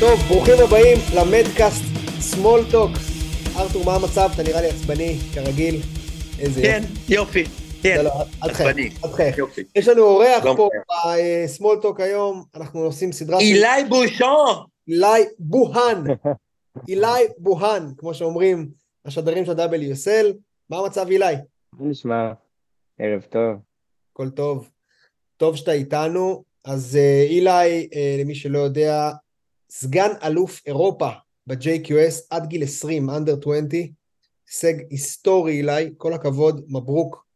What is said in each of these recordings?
טוב, ברוכים הבאים למדקאסט סמול טוק. ארתור, מה המצב? אתה נראה לי עצבני, כרגיל. איזה כן, יופי. כן, לא, לא, עצבני. תחייך. יופי. יש לנו אורח לא פה מחייך. בסמול טוק היום, אנחנו עושים סדרה אילי בושון! אילי בוהן. אילי בוהן, כמו שאומרים השדרים של WSL. מה המצב אילי? מה נשמע? ערב טוב. הכל טוב. טוב שאתה איתנו. אז אה, אילי, אה, למי שלא יודע, סגן אלוף אירופה ב-JQS עד גיל 20, under 20, הישג היסטורי אילי, כל הכבוד, מברוק.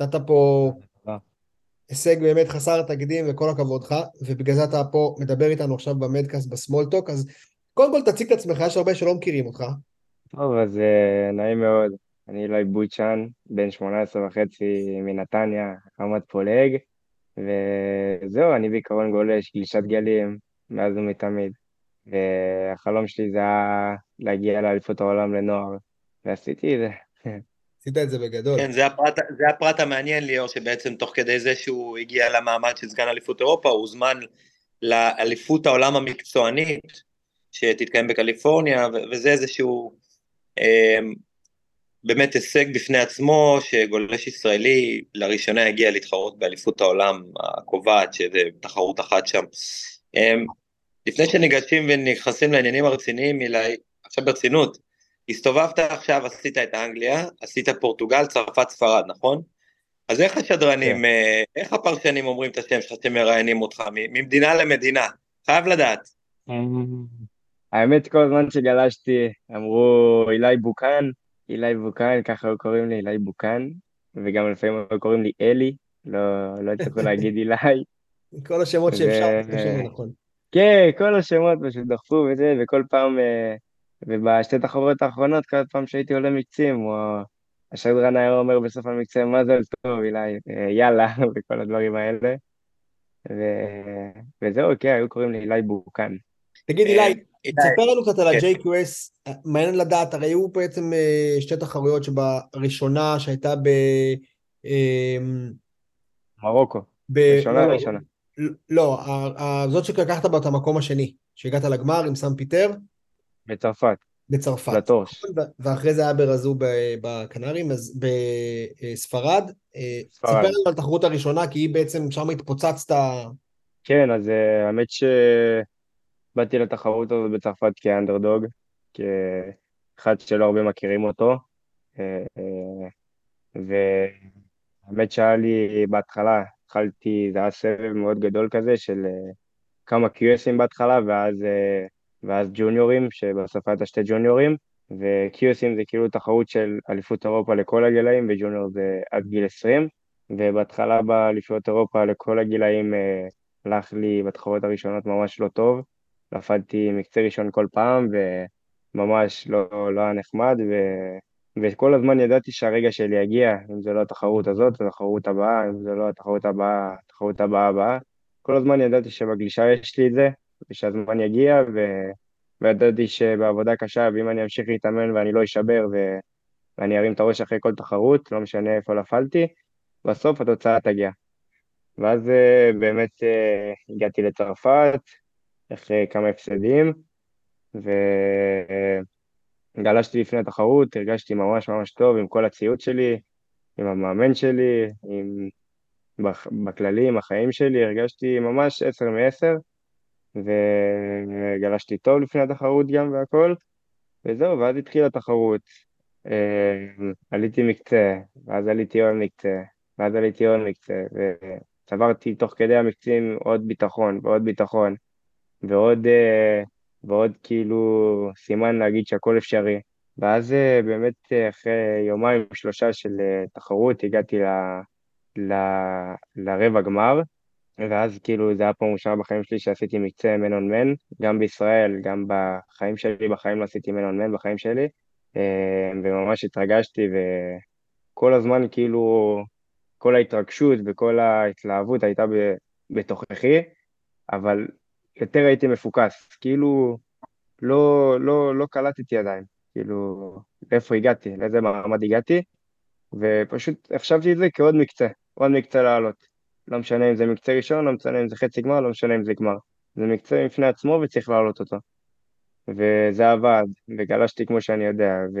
נתת פה תודה. הישג באמת חסר תקדים וכל הכבוד לך, ובגלל זה אתה פה מדבר איתנו עכשיו במדקאסט בסמולטוק, אז קודם כל תציג את עצמך, יש הרבה שלא מכירים אותך. טוב, אז אה, נעים מאוד. אני אלוהי בויצ'אן, בן 18 וחצי מנתניה, רמת פולג, וזהו, אני בעיקרון גולש, גלישת גלים, מאז ומתמיד. והחלום שלי זה היה להגיע לאליפות העולם לנוער, ועשיתי את זה. עשית את זה בגדול. כן, זה הפרט, זה הפרט המעניין ליאור, שבעצם תוך כדי זה שהוא הגיע למעמד של סגן אליפות אירופה, הוא הוזמן לאליפות העולם המקצוענית, שתתקיים בקליפורניה, וזה איזשהו אה, באמת הישג בפני עצמו, שגולש ישראלי לראשונה הגיע להתחרות באליפות העולם הקובעת, שזה תחרות אחת שם. אה, לפני שניגשים ונכנסים לעניינים הרציניים, אילי, עכשיו ברצינות, הסתובבת עכשיו, עשית את אנגליה, עשית פורטוגל, צרפת, ספרד, נכון? אז איך השדרנים, כן. אה, איך הפרשנים אומרים את השם שלך שמראיינים אותך, ממדינה למדינה? חייב לדעת. האמת, כל הזמן שגלשתי, אמרו אילי בוקן, אילי בוקן, ככה היו קוראים לי, אילי בוקן, וגם לפעמים היו קוראים לי אלי, לא, לא הצליחו להגיד אילי. כל השמות שאפשר, זה השם הנכון. כן, כל השמות פשוט דחפו וזה, וכל פעם, אה, ובשתי תחרויות האחרונות, כל פעם שהייתי עולה מקצים, או השדרן היה אומר בסוף המקצה, מזל טוב, אילי, אה, יאללה, וכל הדברים האלה. ו... וזהו, כן, היו קוראים לי אילי בוקן. תגיד אה, אילי, אילי, תספר לנו קצת על כן. ה-JQS, מעניין לדעת, הרי היו בעצם אה, שתי תחרויות שבראשונה שהייתה ב... מרוקו. ראשונה לא, ראשונה. לא, ה- ה- זאת שלקחת בה את המקום השני, שהגעת לגמר עם סן פיטר בצרפת, בצרפת. לטורש, ו- ואחרי זה היה ברזו בקנרים, אז בספרד. אה, ספרד. ספר לנו על התחרות הראשונה, כי היא בעצם, שם התפוצצת, כן, אז אה, האמת שבאתי לתחרות הזאת בצרפת כאנדרדוג, כאחד שלא הרבה מכירים אותו, אה, והאמת שהיה לי בהתחלה, התחלתי, זה היה סבב מאוד גדול כזה של כמה QSים בהתחלה, ואז, ואז ג'וניורים, שבסוף היה את השתי ג'וניורים, ו-QSים זה כאילו תחרות של אליפות אירופה לכל הגילאים, וג'וניור זה עד גיל 20, ובהתחלה באליפויות אירופה לכל הגילאים אה, הלך לי בתחרות הראשונות ממש לא טוב, נפלתי מקצה ראשון כל פעם, וממש לא, לא היה נחמד, ו... וכל הזמן ידעתי שהרגע שלי יגיע, אם זה לא התחרות הזאת, התחרות הבאה, אם זה לא התחרות הבאה, התחרות הבאה הבאה. כל הזמן ידעתי שבגלישה יש לי את זה, ושהזמן יגיע, ו... וידעתי שבעבודה קשה, ואם אני אמשיך להתאמן ואני לא אשבר, ו... ואני ארים את הראש אחרי כל תחרות, לא משנה איפה נפלתי, בסוף התוצאה תגיע. ואז אה, באמת אה, הגעתי לצרפת, אחרי כמה הפסדים, וגלשתי לפני התחרות, הרגשתי ממש ממש טוב עם כל הציוד שלי, עם המאמן שלי, עם... בכללי, עם החיים שלי, הרגשתי ממש עשר מעשר, וגלשתי טוב לפני התחרות גם והכל, וזהו, ואז התחילה התחרות. אה, עליתי מקצה, ואז עליתי עוד מקצה, ואז עליתי עוד מקצה, וצברתי תוך כדי המקצים עוד ביטחון ועוד ביטחון, ועוד, אה, ועוד כאילו סימן להגיד שהכל אפשרי. ואז אה, באמת אחרי יומיים שלושה של תחרות הגעתי ל, ל, לרבע גמר, ואז כאילו זה היה פעם ראשונה בחיים שלי שעשיתי מקצה מן און מן, גם בישראל, גם בחיים שלי, בחיים לא עשיתי מן און מן בחיים שלי, אה, וממש התרגשתי, וכל הזמן כאילו, כל ההתרגשות וכל ההתלהבות הייתה בתוככי, אבל יותר הייתי מפוקס, כאילו לא, לא, לא קלטתי עדיין, כאילו לאיפה הגעתי, לאיזה מעמד הגעתי, ופשוט החשבתי את זה כעוד מקצה, עוד מקצה לעלות. לא משנה אם זה מקצה ראשון, לא משנה אם זה חצי גמר, לא משנה אם זה גמר. זה מקצה בפני עצמו וצריך להעלות אותו. וזה עבד, וגלשתי כמו שאני יודע, ו...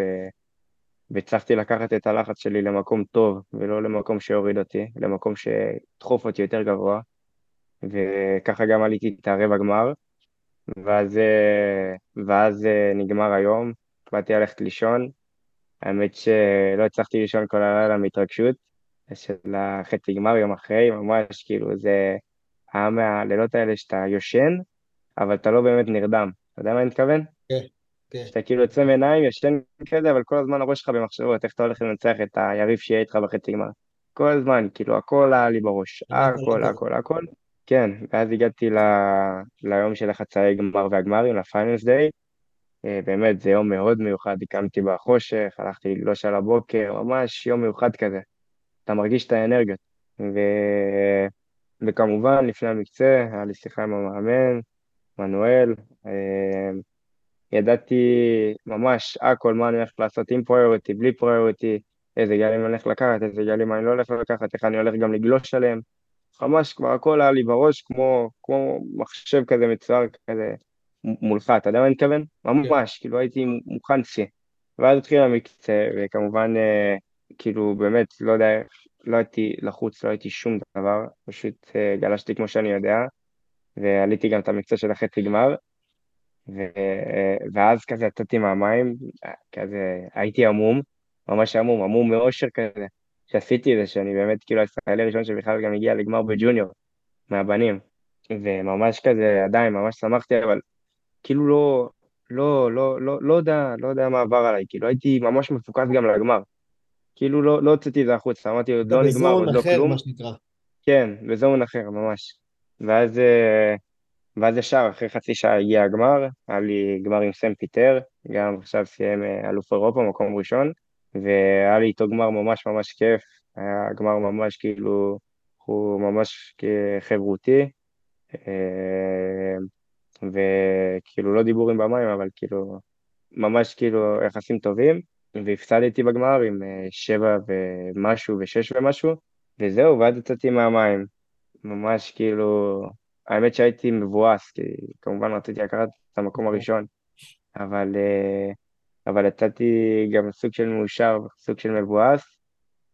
והצלחתי לקחת את הלחץ שלי למקום טוב, ולא למקום שיוריד אותי, למקום שידחוף אותי יותר גבוה, וככה גם עליתי את הרבע גמר, ואז, ואז אה, נגמר היום, באתי ללכת לישון, האמת שלא הצלחתי לישון כל הלילה מהתרגשות, של החצי גמר יום אחרי, ממש כאילו זה היה מהלילות האלה שאתה יושן, אבל אתה לא באמת נרדם, אתה יודע מה אני מתכוון? כן, כן. שאתה כאילו יוצא מעיניים, ישן כזה, אבל כל הזמן הראש שלך במחשבות, איך אתה הולך לנצח את היריב שיהיה איתך בחצי גמר. כל הזמן, כאילו, הכל היה לי בראש, הכל, הכל, הכל. כן, ואז הגעתי ל... ליום של החצאי גמר והגמרים, לפיינלס דיי. אה, באמת, זה יום מאוד מיוחד, הקמתי בחושך, הלכתי לגלוש על הבוקר, ממש יום מיוחד כזה. אתה מרגיש את האנרגיות. ו... וכמובן, לפני המקצה, היה לי שיחה עם המאמן, מנואל, אה, ידעתי ממש הכל מה אני הולך לעשות עם פריוריטי, בלי פריוריטי, איזה גלים אני הולך לקחת, איזה גלים אני לא הולך לקחת, איך אני הולך גם לגלוש עליהם. ממש כבר הכל היה לי בראש כמו, כמו מחשב כזה מצויר כזה מולך, אתה יודע מה אני מתכוון? ממש, כאילו הייתי מוכן שיא. ואז התחיל המקצה, וכמובן, אה, כאילו באמת, לא יודע, לא הייתי לחוץ, לא הייתי שום דבר, פשוט אה, גלשתי כמו שאני יודע, ועליתי גם את המקצה של החצי גמר, ו... ואז כזה יצאתי מהמים, כזה הייתי עמום, ממש עמום, עמום מאושר כזה, שעשיתי את זה, שאני באמת כאילו הישראלי הראשון שבכלל גם הגיע לגמר בג'וניור, מהבנים, וממש כזה עדיין, ממש שמחתי, אבל כאילו לא, לא, לא, לא, לא יודע, לא יודע מה עבר עליי, כאילו הייתי ממש מפוקס גם לגמר, כאילו לא, לא הוצאתי את זה החוצה, אמרתי עוד לא נגמר, עוד לא כלום. בזון אחר, מה שנקרא. כן, בזון אחר, ממש. ואז... אה, ואז ישר, אחרי חצי שעה הגיע הגמר, היה לי גמר עם סם פיטר, גם עכשיו סיים אה, אלוף אירופה, מקום ראשון, והיה לי איתו גמר ממש ממש כיף, היה גמר ממש כאילו, הוא ממש חברותי, אה, וכאילו לא דיבורים במים, אבל כאילו, ממש כאילו יחסים טובים, והפסדתי בגמר עם אה, שבע ומשהו ושש ומשהו, וזהו, ואז יצאתי מהמים, ממש כאילו, האמת שהייתי מבואס, כי כמובן רציתי לקחת את המקום הראשון, אבל, אה, אבל יצאתי גם סוג של מאושר, סוג של מבואס,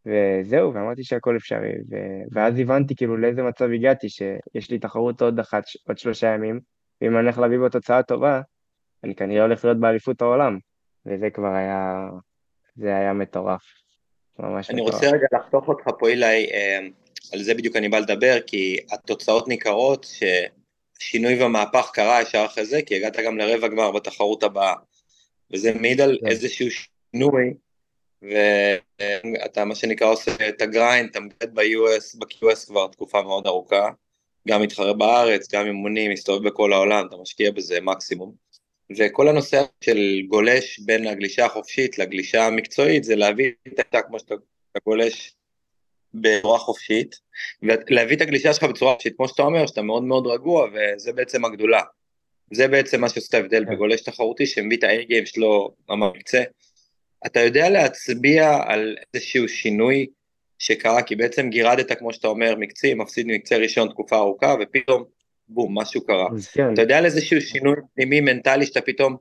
וזהו, ואמרתי שהכל אפשרי, ו... ואז הבנתי כאילו לאיזה מצב הגעתי, שיש לי תחרות עוד אחת, עוד שלושה ימים, ואם אני הולך להביא בו תוצאה טובה, אני כנראה הולך להיות באליפות העולם, וזה כבר היה, זה היה מטורף, ממש אני מטורף. רוצה רגע לחתוך אותך פה, אילי, אה, על זה בדיוק אני בא לדבר, כי התוצאות ניכרות ששינוי ומהפך קרה ישר אחרי זה, כי הגעת גם לרבע גמר בתחרות הבאה, וזה מעיד על כן. איזשהו שינוי, ואתה מה שנקרא עושה את הגריינד, אתה מגד ב-US, ב-QS כבר תקופה מאוד ארוכה, גם מתחרה בארץ, גם אימונים, מסתובב בכל העולם, אתה משקיע בזה מקסימום. וכל הנושא של גולש בין הגלישה החופשית לגלישה המקצועית זה להביא את אתה כמו שאתה גולש בצורה חופשית, ולהביא את הגלישה שלך בצורה חופשית, כמו שאתה אומר, שאתה מאוד מאוד רגוע, וזה בעצם הגדולה. זה בעצם מה שעושה ההבדל כן. בגולש תחרותי, שמביא את ה-A-game שלו במקצה. אתה יודע להצביע על איזשהו שינוי שקרה, כי בעצם גירדת, כמו שאתה אומר, מקצי, מפסיד מקצה ראשון תקופה ארוכה, ופתאום, בום, משהו קרה. כן, אתה יודע על איזשהו שינוי פנימי מנטלי שאתה פתאום,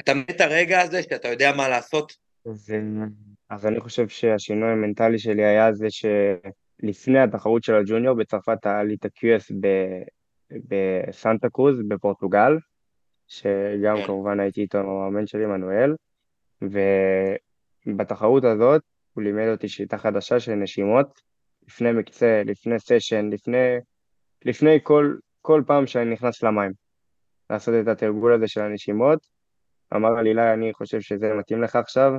אתה מת הרגע הזה שאתה יודע מה לעשות? אז, אה, אז אני חושב שהשינוי המנטלי שלי היה זה שלפני התחרות של הג'וניור בצרפת היה לי את ה-QS ב- בסנטה קרוז בפורטוגל, שגם כן. כמובן הייתי איתו עם המאמן שלי, מנואל, ובתחרות הזאת הוא לימד אותי שיטה חדשה של נשימות, לפני מקצה, לפני סשן, לפני, לפני כל, כל פעם שאני נכנס למים, לעשות את התרגול הזה של הנשימות. אמר לי, אילי, אני חושב שזה מתאים לך עכשיו,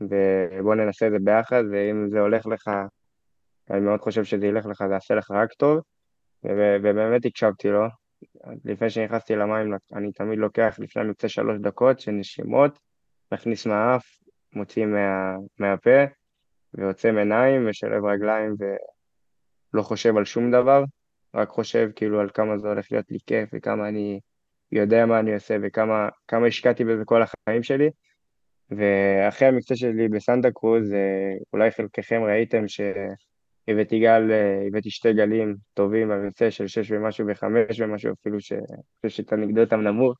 ובוא ננסה את זה ביחד, ואם זה הולך לך, אני מאוד חושב שזה ילך לך, זה יעשה לך רק טוב, ובאמת הקשבתי לו. לפני שנכנסתי למים, אני תמיד לוקח לפני המקצה שלוש דקות של נשימות, מכניס מהאף, מוציא מה, מהפה, ועוצם עיניים, משלב רגליים ולא חושב על שום דבר, רק חושב כאילו על כמה זה הולך להיות לי כיף וכמה אני יודע מה אני עושה וכמה כמה השקעתי בזה כל החיים שלי. ואחרי המקצוע שלי בסנטה קרוז, אה, אולי חלקכם ראיתם שהבאתי גל, אה, הבאתי שתי גלים טובים במקצוע של שש ומשהו וחמש ומשהו אפילו, שאני חושב שתנגדו אותם נמוך.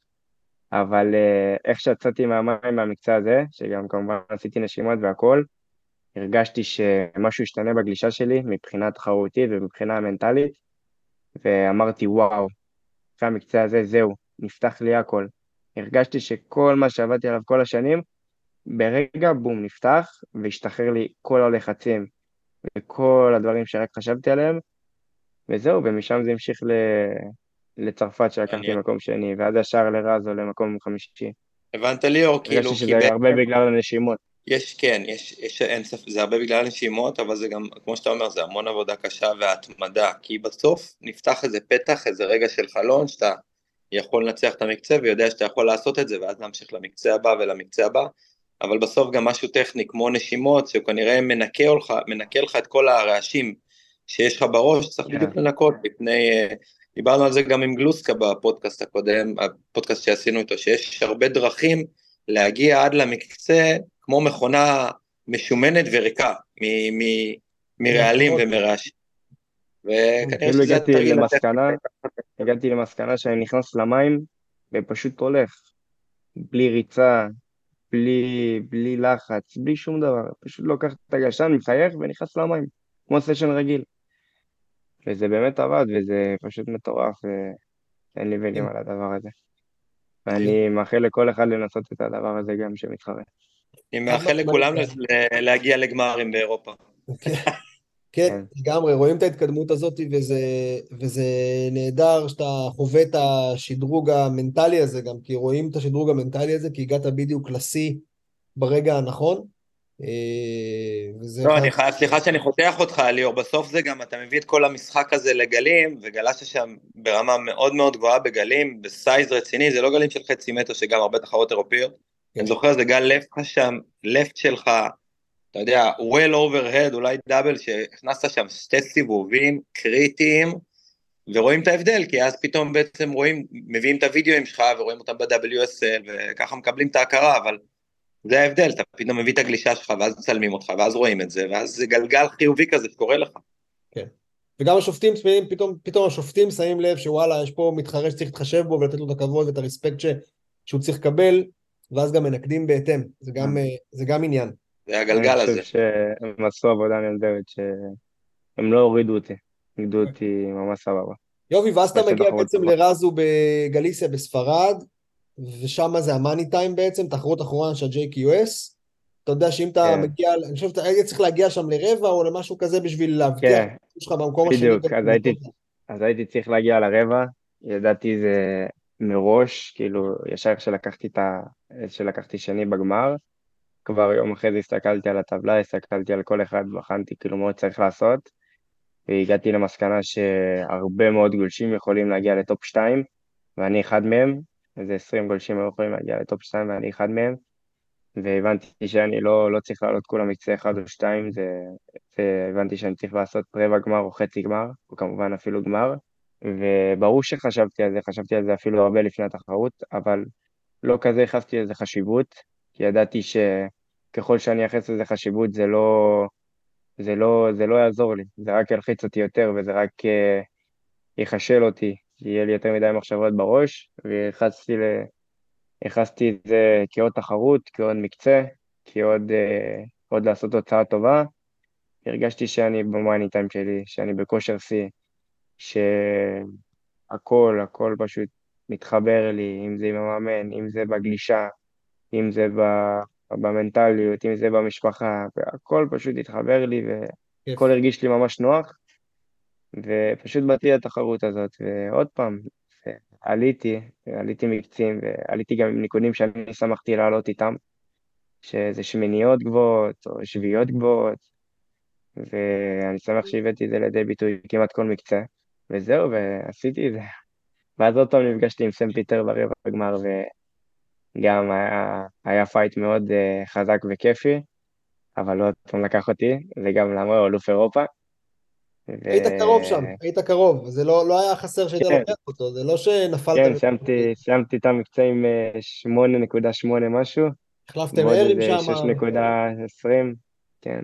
אבל אה, איך שיצאתי מהמים מהמקצוע הזה, שגם כמובן עשיתי נשימות והכול, הרגשתי שמשהו השתנה בגלישה שלי מבחינה תחרותית ומבחינה מנטלית, ואמרתי, וואו, אחרי המקצוע הזה, זהו, נפתח לי הכל. הרגשתי שכל מה שעבדתי עליו כל השנים, ברגע, בום, נפתח, והשתחרר לי כל הלחצים וכל הדברים שרק חשבתי עליהם, וזהו, ומשם זה המשיך ל... לצרפת שלקחתי מקום שני, ואז ישר לרז או למקום חמישי. הבנת ליאור, כאילו... הרגשתי שזה הרבה בגלל הנשימות. יש, כן, יש, יש, אין ספק, זה הרבה בגלל הנשימות, אבל זה גם, כמו שאתה אומר, זה המון עבודה קשה והתמדה, כי בסוף נפתח איזה פתח, איזה רגע של חלון, שאתה יכול לנצח את המקצה ויודע שאתה יכול לעשות את זה, ואז להמשיך למקצה הבא ולמקצה הבא, אבל בסוף גם משהו טכני כמו נשימות, שהוא כנראה מנקה לך, מנקה לך את כל הרעשים שיש לך בראש, צריך yeah. כן. בדיוק לנקות לפני, אה, דיברנו על זה גם עם גלוסקה בפודקאסט הקודם, הפודקאסט שעשינו איתו, שיש הרבה דרכים להגיע עד למקצה כמו מכונה משומנת וריקה מ- מ- מרעלים נכון. ומרעשים. וכנראה שזה הגעתי למסקנה, הגעתי למסקנה שאני נכנס למים ופשוט הולך, בלי ריצה, בלי, בלי לחץ, בלי שום דבר, פשוט לוקח את הגשן, מחייך ונכנס למים, כמו סשן רגיל. וזה באמת עבד, וזה פשוט מטורף, ואין לי מילים על הדבר הזה. ואני מאחל לכל אחד לנסות את הדבר הזה גם שמתחרה. אני מאחל לכולם להגיע לגמרים באירופה. כן, כן, לגמרי, רואים את ההתקדמות הזאת וזה, וזה נהדר שאתה חווה את השדרוג המנטלי הזה גם, כי רואים את השדרוג המנטלי הזה, כי הגעת בדיוק לשיא ברגע הנכון. אה, וזה לא, אני חייב, סליחה שאני חותך אותך, ליאור, בסוף זה גם, אתה מביא את כל המשחק הזה לגלים, וגלשת שם ברמה מאוד מאוד גבוהה בגלים, בסייז רציני, זה לא גלים של חצי מטר, שגם הרבה תחרות אירופיות. כן. אני זוכר, זה גל לפט שם, לפט שלך, אתה יודע, well overhead, אולי דאבל, שהכנסת שם שתי סיבובים קריטיים, ורואים את ההבדל, כי אז פתאום בעצם רואים, מביאים את הוידאוים שלך ורואים אותם ב-WSL, וככה מקבלים את ההכרה, אבל זה ההבדל, אתה פתאום מביא את הגלישה שלך, ואז מצלמים אותך, ואז רואים את זה, ואז זה גלגל חיובי כזה שקורה לך. וגם השופטים, פתאום, פתאום השופטים שמים לב שוואלה, יש פה מתחרה שצריך להתחשב בו ולתת לו את הכבוד ואת הרספקט ש... שהוא צריך לקבל, ואז גם מנקדים בהתאם. זה גם, אה, זה גם עניין. זה הגלגל הזה. אני חושב שהם עשו עבודה נהדרת, שהם לא הורידו אותי, ניגדו אותי ממש סבבה. יובי, ואז אתה מגיע בעצם טובה. לרזו בגליסיה בספרד, ושם זה המאני טיים בעצם, תחרות אחרונה של ה-JQS. אתה יודע שאם אתה כן. מגיע, אני חושב שאתה היית צריך להגיע שם לרבע או למשהו כזה בשביל להבטיח כן, את שלך במקום השני. בדיוק, אז הייתי, אז הייתי צריך להגיע לרבע, ידעתי זה מראש, כאילו, ישר כשלקחתי את ה... כשלקחתי שני בגמר, כבר יום אחרי זה הסתכלתי על הטבלה, הסתכלתי על כל אחד, בחנתי כאילו מה צריך לעשות, והגעתי למסקנה שהרבה מאוד גולשים יכולים להגיע לטופ 2, ואני אחד מהם, איזה 20 גולשים היו יכולים להגיע לטופ 2 ואני אחד מהם, והבנתי שאני לא, לא צריך לעלות כולה מקצה אחד או שתיים, זה, והבנתי שאני צריך לעשות רבע גמר או חצי גמר, או כמובן אפילו גמר, וברור שחשבתי על זה, חשבתי על זה אפילו הרבה לפני התחרות, אבל לא כזה ייחסתי לזה חשיבות, כי ידעתי שככל שאני אייחס לזה חשיבות זה לא, זה לא, זה לא יעזור לי, זה רק ילחיץ אותי יותר וזה רק אה, יחשל אותי, יהיה לי יותר מדי מחשבות בראש, וייחסתי ל... ייחסתי את זה כעוד תחרות, כעוד מקצה, כעוד עוד לעשות תוצאה טובה. הרגשתי שאני במאני טיים שלי, שאני בכושר שיא, שהכל, הכל פשוט מתחבר לי, אם זה עם המאמן, אם זה בגלישה, אם זה. במנטליות, אם זה במשפחה, והכל פשוט התחבר לי והכל הרגיש לי ממש נוח, ופשוט באתי לתחרות הזאת, ועוד פעם, עליתי, עליתי מקצים, ועליתי גם עם ניקודים שאני שמחתי לעלות איתם, שזה שמיניות גבוהות, או שביעיות גבוהות, ואני שמח שהבאתי את זה לידי ביטוי כמעט כל מקצה, וזהו, ועשיתי את זה. ואז עוד פעם נפגשתי עם סם פיטר ברבע הגמר, וגם היה, היה fight מאוד אה, חזק וכיפי, אבל עוד פעם לקח אותי, וגם למה הוא אלוף אירופה, ו- היית קרוב שם, היית קרוב, זה לא, לא היה חסר שהיית כן. לוקח אותו, זה לא שנפלת... כן, סיימתי, סיימתי את המקצוע עם אה, 8.8 משהו, החלפתם ערים שם, 6.20, כן,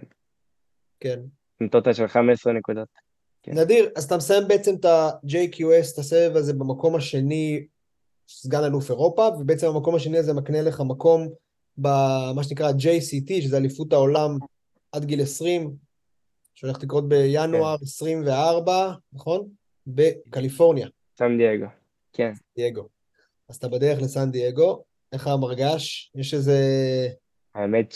כן. עם טוטל של 15 נקודות. כן. נדיר, אז אתה מסיים בעצם את ה-JQS, את הסבב הזה במקום השני, סגן אלוף אירופה, ובעצם המקום השני הזה מקנה לך מקום במה שנקרא JCT, שזה אליפות העולם עד גיל 20, שהולך לקרות בינואר 24, נכון? בקליפורניה, סן דייגו, כן. דייגו. אז אתה בדרך לסן דייגו, איך המרגש? יש איזה... האמת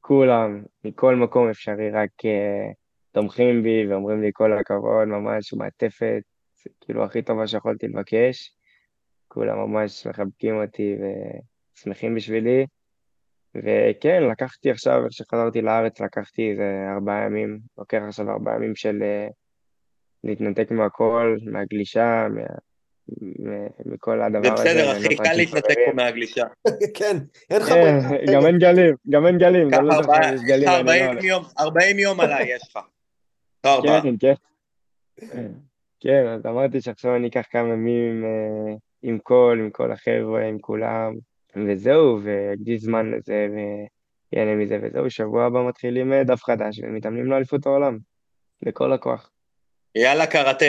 שכולם, מכל מקום אפשרי, רק אה, תומכים בי ואומרים לי כל הכבוד, ממש מעטפת, זה כאילו הכי טובה שיכולתי לבקש. כולם ממש מחבקים אותי ושמחים בשבילי. וכן, לקחתי עכשיו, איך שחזרתי לארץ, לקחתי איזה ארבעה ימים, לוקח עכשיו ארבעה ימים של אה, להתנתק מהכל, מהגלישה, מה, מכל הדבר זה הזה. בסדר, ליהנות אחי, רק קל להתנתק. פה מהגלישה. כן, אין לך... כן. גם אין גלים, גם אין גלים, קח גם לא לא 40 40 יום עליי יש לך. לא ארבעה. כן, כן. כן, אז אמרתי שעכשיו אני אקח כמה ימים אה, עם כל, עם כל החבר'ה, עם כולם, וזהו, ואקדיש זמן לזה, ויהנה מזה, וזהו, שבוע הבא מתחילים אה, דף חדש, ומתאמנים לאליפות העולם, בכל הכוח. יאללה קראטה.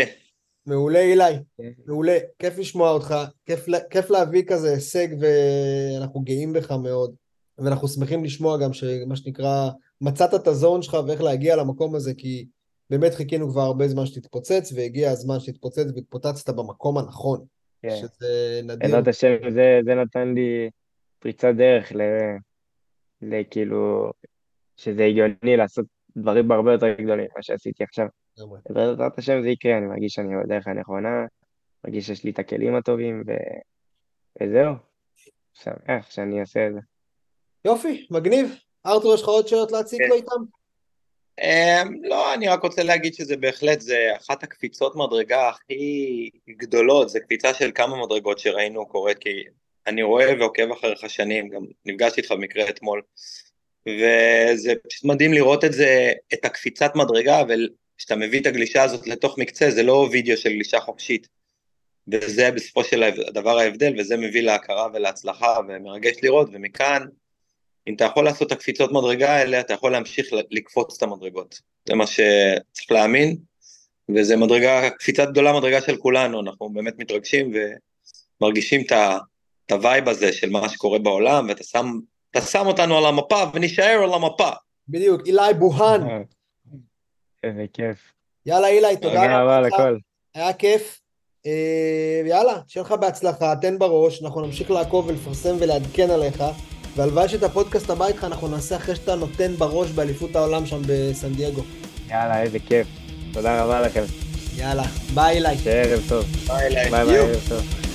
מעולה, אילי. כן. מעולה, כיף לשמוע אותך, כיף, כיף להביא כזה הישג ואנחנו גאים בך מאוד. ואנחנו שמחים לשמוע גם שמה שנקרא, מצאת את הזון שלך ואיך להגיע למקום הזה, כי באמת חיכינו כבר הרבה זמן שתתפוצץ, והגיע הזמן שתתפוצץ והתפוצצת במקום הנכון, כן. שזה נדיר. בעזרת השם, זה, זה נתן לי פריצת דרך ל... לכאילו, שזה הגיוני לעשות דברים הרבה יותר גדולים ממה שעשיתי עכשיו. בעזרת השם זה יקרה, אני מרגיש שאני בדרך הנכונה, מרגיש שיש לי את הכלים הטובים, ו... וזהו. שמח שאני אעשה את זה. יופי, מגניב. ארתור, יש לך עוד שאלות להציג כן. לו איתם? אמ, לא, אני רק רוצה להגיד שזה בהחלט, זה אחת הקפיצות מדרגה הכי גדולות, זה קפיצה של כמה מדרגות שראינו קורית, כי אני רואה ועוקב אחריך שנים, גם נפגשתי איתך במקרה אתמול, וזה פשוט מדהים לראות את זה, את הקפיצת מדרגה, וכשאתה מביא את הגלישה הזאת לתוך מקצה, זה לא וידאו של גלישה חופשית, וזה בסופו של דבר ההבדל, וזה מביא להכרה ולהצלחה, ומרגש לראות, ומכאן, אם אתה יכול לעשות את הקפיצות מדרגה האלה, אתה יכול להמשיך לקפוץ את המדרגות. זה מה שצריך להאמין, וזה מדרגה, קפיצת גדולה מדרגה של כולנו, אנחנו באמת מתרגשים ומרגישים את ה vibe הזה של מה שקורה בעולם, ואתה שם, אתה שם אותנו על המפה ונשאר על המפה. בדיוק, אילי בוהן. איזה כיף. יאללה, אילי, תודה תודה רבה. לכל. היה כיף. אה, יאללה, שיהיה לך בהצלחה, תן בראש, אנחנו נמשיך לעקוב ולפרסם ולעדכן עליך, והלוואי שאת הפודקאסט הבא איתך אנחנו נעשה אחרי שאתה נותן בראש באליפות העולם שם בסן דייגו. יאללה, איזה כיף. תודה רבה לכם. יאללה, ביי אילי. שיהיה ערב טוב. ביי, ביי ביי, ערב טוב.